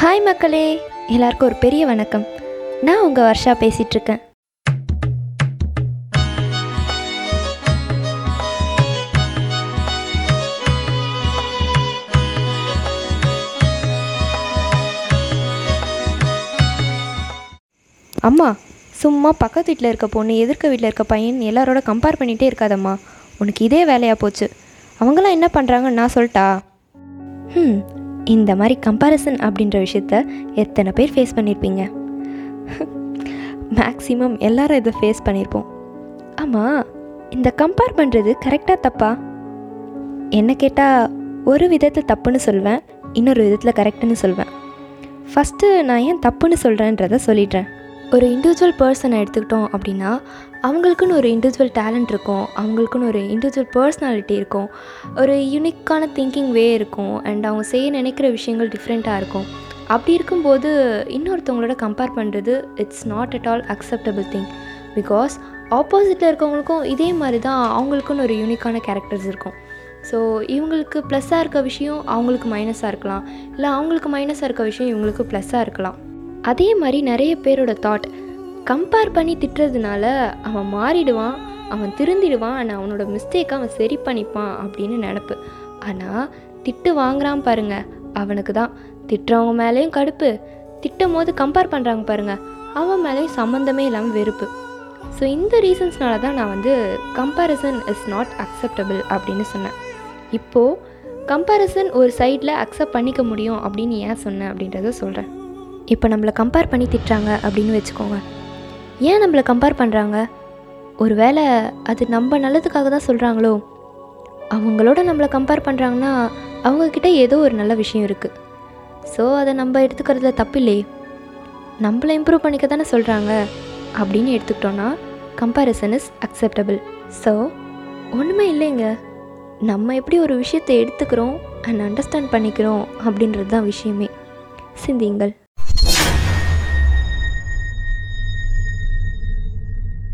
Hi மக்களே. எல்லாருக்கும் ஒரு பெரிய வணக்கம். நான் உங்கள் வர்ஷா பேசிகிட்ருக்கேன் அம்மா சும்மா பக்கத்து வீட்டில் இருக்க பொண்ணு எதிர்க்க வீட்டில் இருக்க பையன் எல்லாரோட கம்பேர் பண்ணிகிட்டே இருக்காதம்மா. உனக்கு இதே வேலையாக போச்சு. அவங்களாம் என்ன பண்ணுறாங்கன்னு நான் சொல்லிட்டா ம் இந்த மாதிரி கம்பேரிசன் அப்படின்ற விஷயத்த எத்தனை பேர் ஃபேஸ் பண்ணியிருப்பீங்க மேக்ஸிமம் எல்லாரும் இதை ஃபேஸ் பண்ணியிருப்போம் ஆமாம் இந்த கம்பேர் பண்ணுறது கரெக்டாக தப்பா? என்ன கேட்டால் ஒரு விதத்தில் தப்புன்னு சொல்வேன் இன்னொரு விதத்தில் கரெக்டுன்னு சொல்வேன். ஃபஸ்ட்டு நான் ஏன் தப்புன்னு சொல்கிறேன்றத சொல்லிடுறேன். ஒரு இண்டிவிஜுவல் பர்சனை எடுத்துக்கிட்டோம் அப்படின்னா அவங்களுக்குன்னு ஒரு இண்டிவிஜுவல் டேலண்ட் இருக்கும் அவங்களுக்குன்னு ஒரு இண்டிவிஜுவல் பர்சனாலிட்டி இருக்கும் ஒரு யூனிக்கான திங்கிங் வே இருக்கும் அண்ட் அவங்க செய்ய நினைக்கிற விஷயங்கள் டிஃப்ரெண்ட்டாக இருக்கும். அப்படி இருக்கும்போது இன்னொருத்தவங்களோட கம்பேர் பண்ணுறது it's not at all acceptable thing because ஆப்போசிட்டில் இருக்கவங்களுக்கும் இதே மாதிரி தான் அவங்களுக்குன்னு ஒரு யூனிக்கான கேரக்டர்ஸ் இருக்கும். ஸோ இவங்களுக்கு ப்ளஸ்ஸாக இருக்க விஷயம் அவங்களுக்கு மைனஸாக இருக்கலாம். இல்லை அவங்களுக்கு மைனஸாக இருக்க விஷயம் இவங்களுக்கு ப்ளஸ்ஸாக இருக்கலாம். அதே மாதிரி நிறைய பேரோட தாட் கம்பேர் பண்ணி திட்டுறதுனால அவன் மாறிடுவான் அவன் திருந்திடுவான் ஆனால் அவனோட மிஸ்டேக்கை அவன் சரி பண்ணிப்பான் அப்படின்னு நினப்பு. ஆனால் திட்டு வாங்குறான் பாருங்க அவனுக்கு தான். திட்டுறவங்க மேலேயும் கடுப்பு. திட்டும் போது கம்பேர் பண்ணுறாங்க பாருங்க அவன் மேலேயும் சம்மந்தமே இல்லாமல் வெறுப்பு. ஸோ இந்த ரீசன்ஸ்னால தான் நான் வந்து கம்பேரிசன் இஸ் நாட் அக்செப்டபிள் அப்படின்னு சொன்னேன். இப்போது கம்பேரிசன் ஒரு சைடில் அக்செப்ட் பண்ணிக்க முடியும் அப்படின்னு ஏன் சொன்னேன் அப்படின்றத சொல்கிறேன் இப்போ நம்மளை கம்பேர் பண்ணி திட்டுறாங்க அப்படின்னு வச்சுக்கோங்க. ஏன் நம்மளை கம்பேர் பண்ணுறாங்க ஒருவேளை அது நம்ம நல்லதுக்காக தான் சொல்கிறாங்களோ அவங்களோட நம்மளை கம்பேர் பண்ணுறாங்கன்னா அவங்கக்கிட்ட ஏதோ ஒரு நல்ல விஷயம் இருக்குது ஸோ அதை நம்ம எடுத்துக்கிறதுல தப்பு இல்லையே நம்மளை இம்ப்ரூவ் பண்ணிக்க தானே சொல்கிறாங்க அப்படின்னு எடுத்துக்கிட்டோன்னா கம்பேரிசன் இஸ் அக்செப்டபிள் ஸோ ஒன்றுமே இல்லைங்க. நம்ம எப்படி ஒரு விஷயத்தை எடுத்துக்கிறோம் அண்ட் அண்டர்ஸ்டாண்ட் பண்ணிக்கிறோம் அப்படின்றது தான் விஷயமே. சிந்தியுங்கள்.